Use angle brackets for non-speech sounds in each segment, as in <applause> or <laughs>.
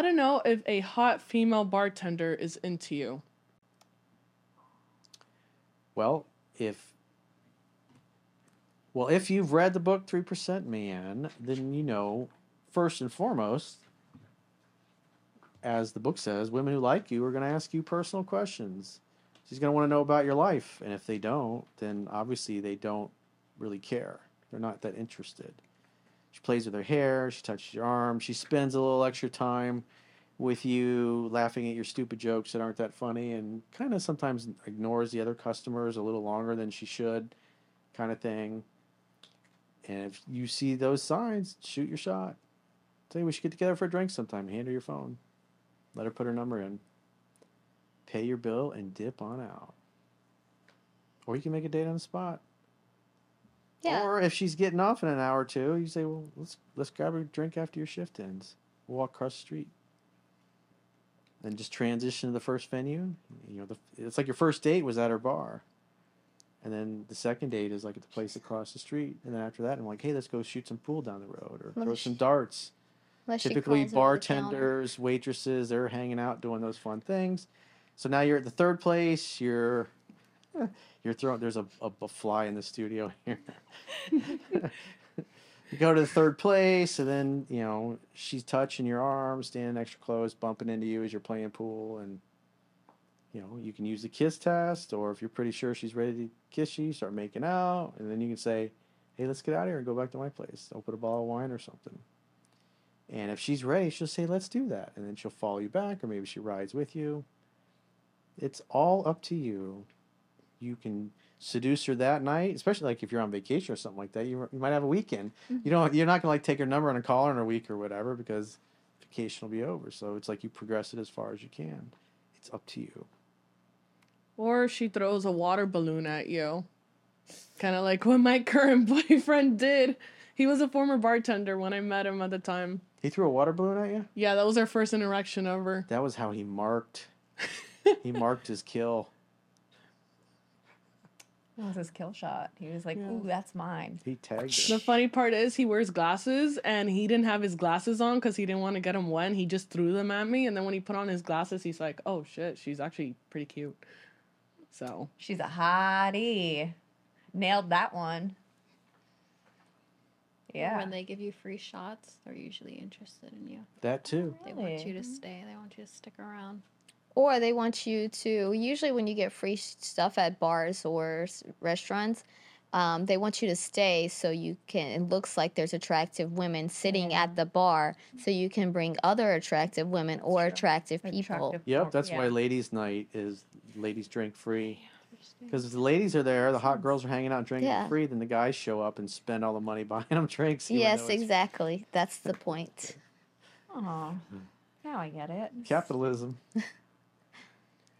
How to know if a hot female bartender is into you? Well, if well, if you've read the book Three Percent Man, then you know first and foremost, as the book says, women who like you are going to ask you personal questions. She's going to want to know about your life, and if they don't, then obviously they don't really care. They're not that interested. She plays with her hair. She touches your arm. She spends a little extra time with you, laughing at your stupid jokes that aren't that funny, and kind of sometimes ignores the other customers a little longer than she should, kind of thing. And if you see those signs, shoot your shot. Say we should get together for a drink sometime. Hand her your phone. Let her put her number in. Pay your bill and dip on out. Or you can make a date on the spot. Yeah. Or if she's getting off in an hour or two, you say, "Well, let's let's grab a drink after your shift ends. We'll walk across the street." Then just transition to the first venue. You know, the, it's like your first date was at her bar, and then the second date is like at the place across the street. And then after that, I'm like, "Hey, let's go shoot some pool down the road or Let throw me some darts." Typically, crawls over the counter. bartenders, waitresses, they're hanging out doing those fun things. So now you're at the third place. You're <laughs> you're throwing. There's a, a, a fly in the studio here. <laughs> you go to the third place, and then you know she's touching your arm, standing extra close, bumping into you as you're playing pool, and you know you can use the kiss test, or if you're pretty sure she's ready to kiss you, start making out, and then you can say, "Hey, let's get out of here and go back to my place. Open a bottle of wine or something." And if she's ready, she'll say, "Let's do that," and then she'll follow you back, or maybe she rides with you. It's all up to you. You can seduce her that night, especially like if you're on vacation or something like that. You, you might have a weekend. Mm-hmm. You don't. You're not gonna like take her number and call her in a week or whatever because vacation will be over. So it's like you progress it as far as you can. It's up to you. Or she throws a water balloon at you. Kind of like what my <laughs> current boyfriend did. He was a former bartender when I met him at the time. He threw a water balloon at you. Yeah, that was our first interaction ever. That was how he marked. <laughs> he marked his kill. It was his kill shot. He was like, Yeah. "Ooh, that's mine." He tagged The funny part is he wears glasses and he didn't have his glasses on because he didn't want to get them wet. He just threw them at me, and then when he put on his glasses, he's like, "Oh shit, she's actually pretty cute." So She's a hottie. Nailed that one. Yeah. When they give you free shots, they're usually interested in you. That too. They want you to stay. They want you to stick around. Or they want you to, usually when you get free stuff at bars or s- restaurants, um, they want you to stay so you can, it looks like there's attractive women sitting at the bar so you can bring other attractive women or true. attractive people. Attractive Yep, that's yeah. why ladies' night is ladies drink free. Because if the ladies are there, the hot girls are hanging out drinking Yeah. free, then the guys show up and spend all the money <laughs> buying them drinks. Yes, exactly. That's the <laughs> point. Oh, now I get it. Capitalism. <laughs>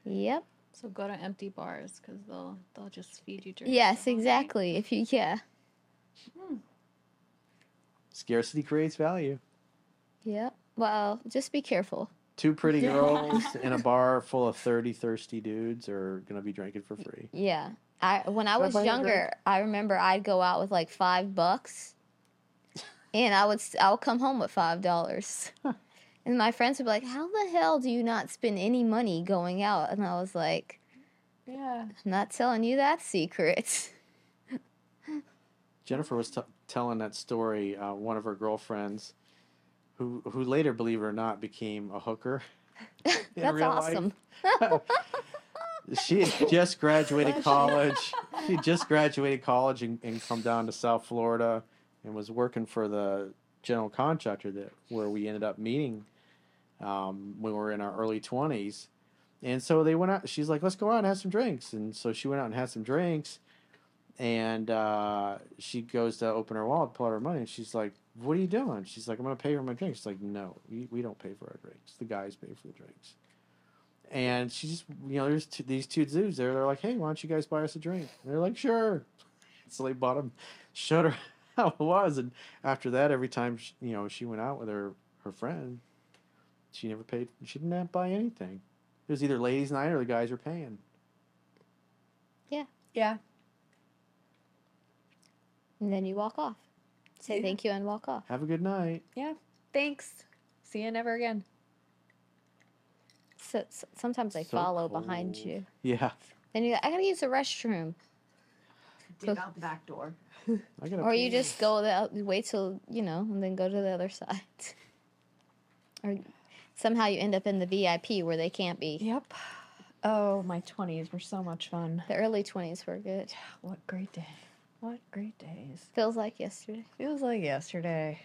Yep. So go to empty bars because they'll they'll just feed you drinks. Yes, the whole night. exactly. If you, yeah. Hmm. Scarcity creates value. Yep. Well, just be careful. Two pretty <laughs> girls in a bar full of 30 thirsty dudes are going to be drinking for free. Yeah. I when I Should I was buy you a younger, I remember I'd go out with like five bucks, <laughs> and I would I would come home with five dollars, and my friends would be like, "How the hell do you not spend any money going out?" And I was like, Yeah. "I'm not telling you that secret." <laughs> Jennifer was t- telling that story. Uh, one of her girlfriends, who who later, believe it or not, became a hooker. <laughs> That's awesome. <laughs> She just graduated college. She just graduated college and, and come down to South Florida and was working for the general contractor that where we ended up meeting um, when we were in our early twenties. And so they went out. She's like, "Let's go out and have some drinks." And so she went out and had some drinks. And uh, she goes to open her wallet, pull out her money, and she's like, "What are you doing?" She's like, "I'm going to pay for my drinks." She's like, "No, we, we don't pay for our drinks. The guys pay for the drinks." And she just, you know, there's these two dudes there. They're like, "Hey, why don't you guys buy us a drink?" And they're like, "Sure." <laughs> So they bought them, showed her <laughs> how it was, and after that, every time she, you know she went out with her her friend, she never paid. She didn't buy anything. It was either ladies' night or the guys were paying. Yeah. Yeah. And then you walk off. Say Yeah. thank you and walk off. Have a good night. Yeah. Thanks. See you never again. So, so- sometimes they So follow behind you. Yeah. Then you, I gotta use the restroom, Dig out the back door. I gotta or you just go the oth- wait till you know, and then go to the other side. <laughs> or somehow you end up in the VIP where they can't be. Yep. Oh, my 20s were so much fun. The early twenties were good. What great day. What great days. Feels like yesterday. Feels like yesterday.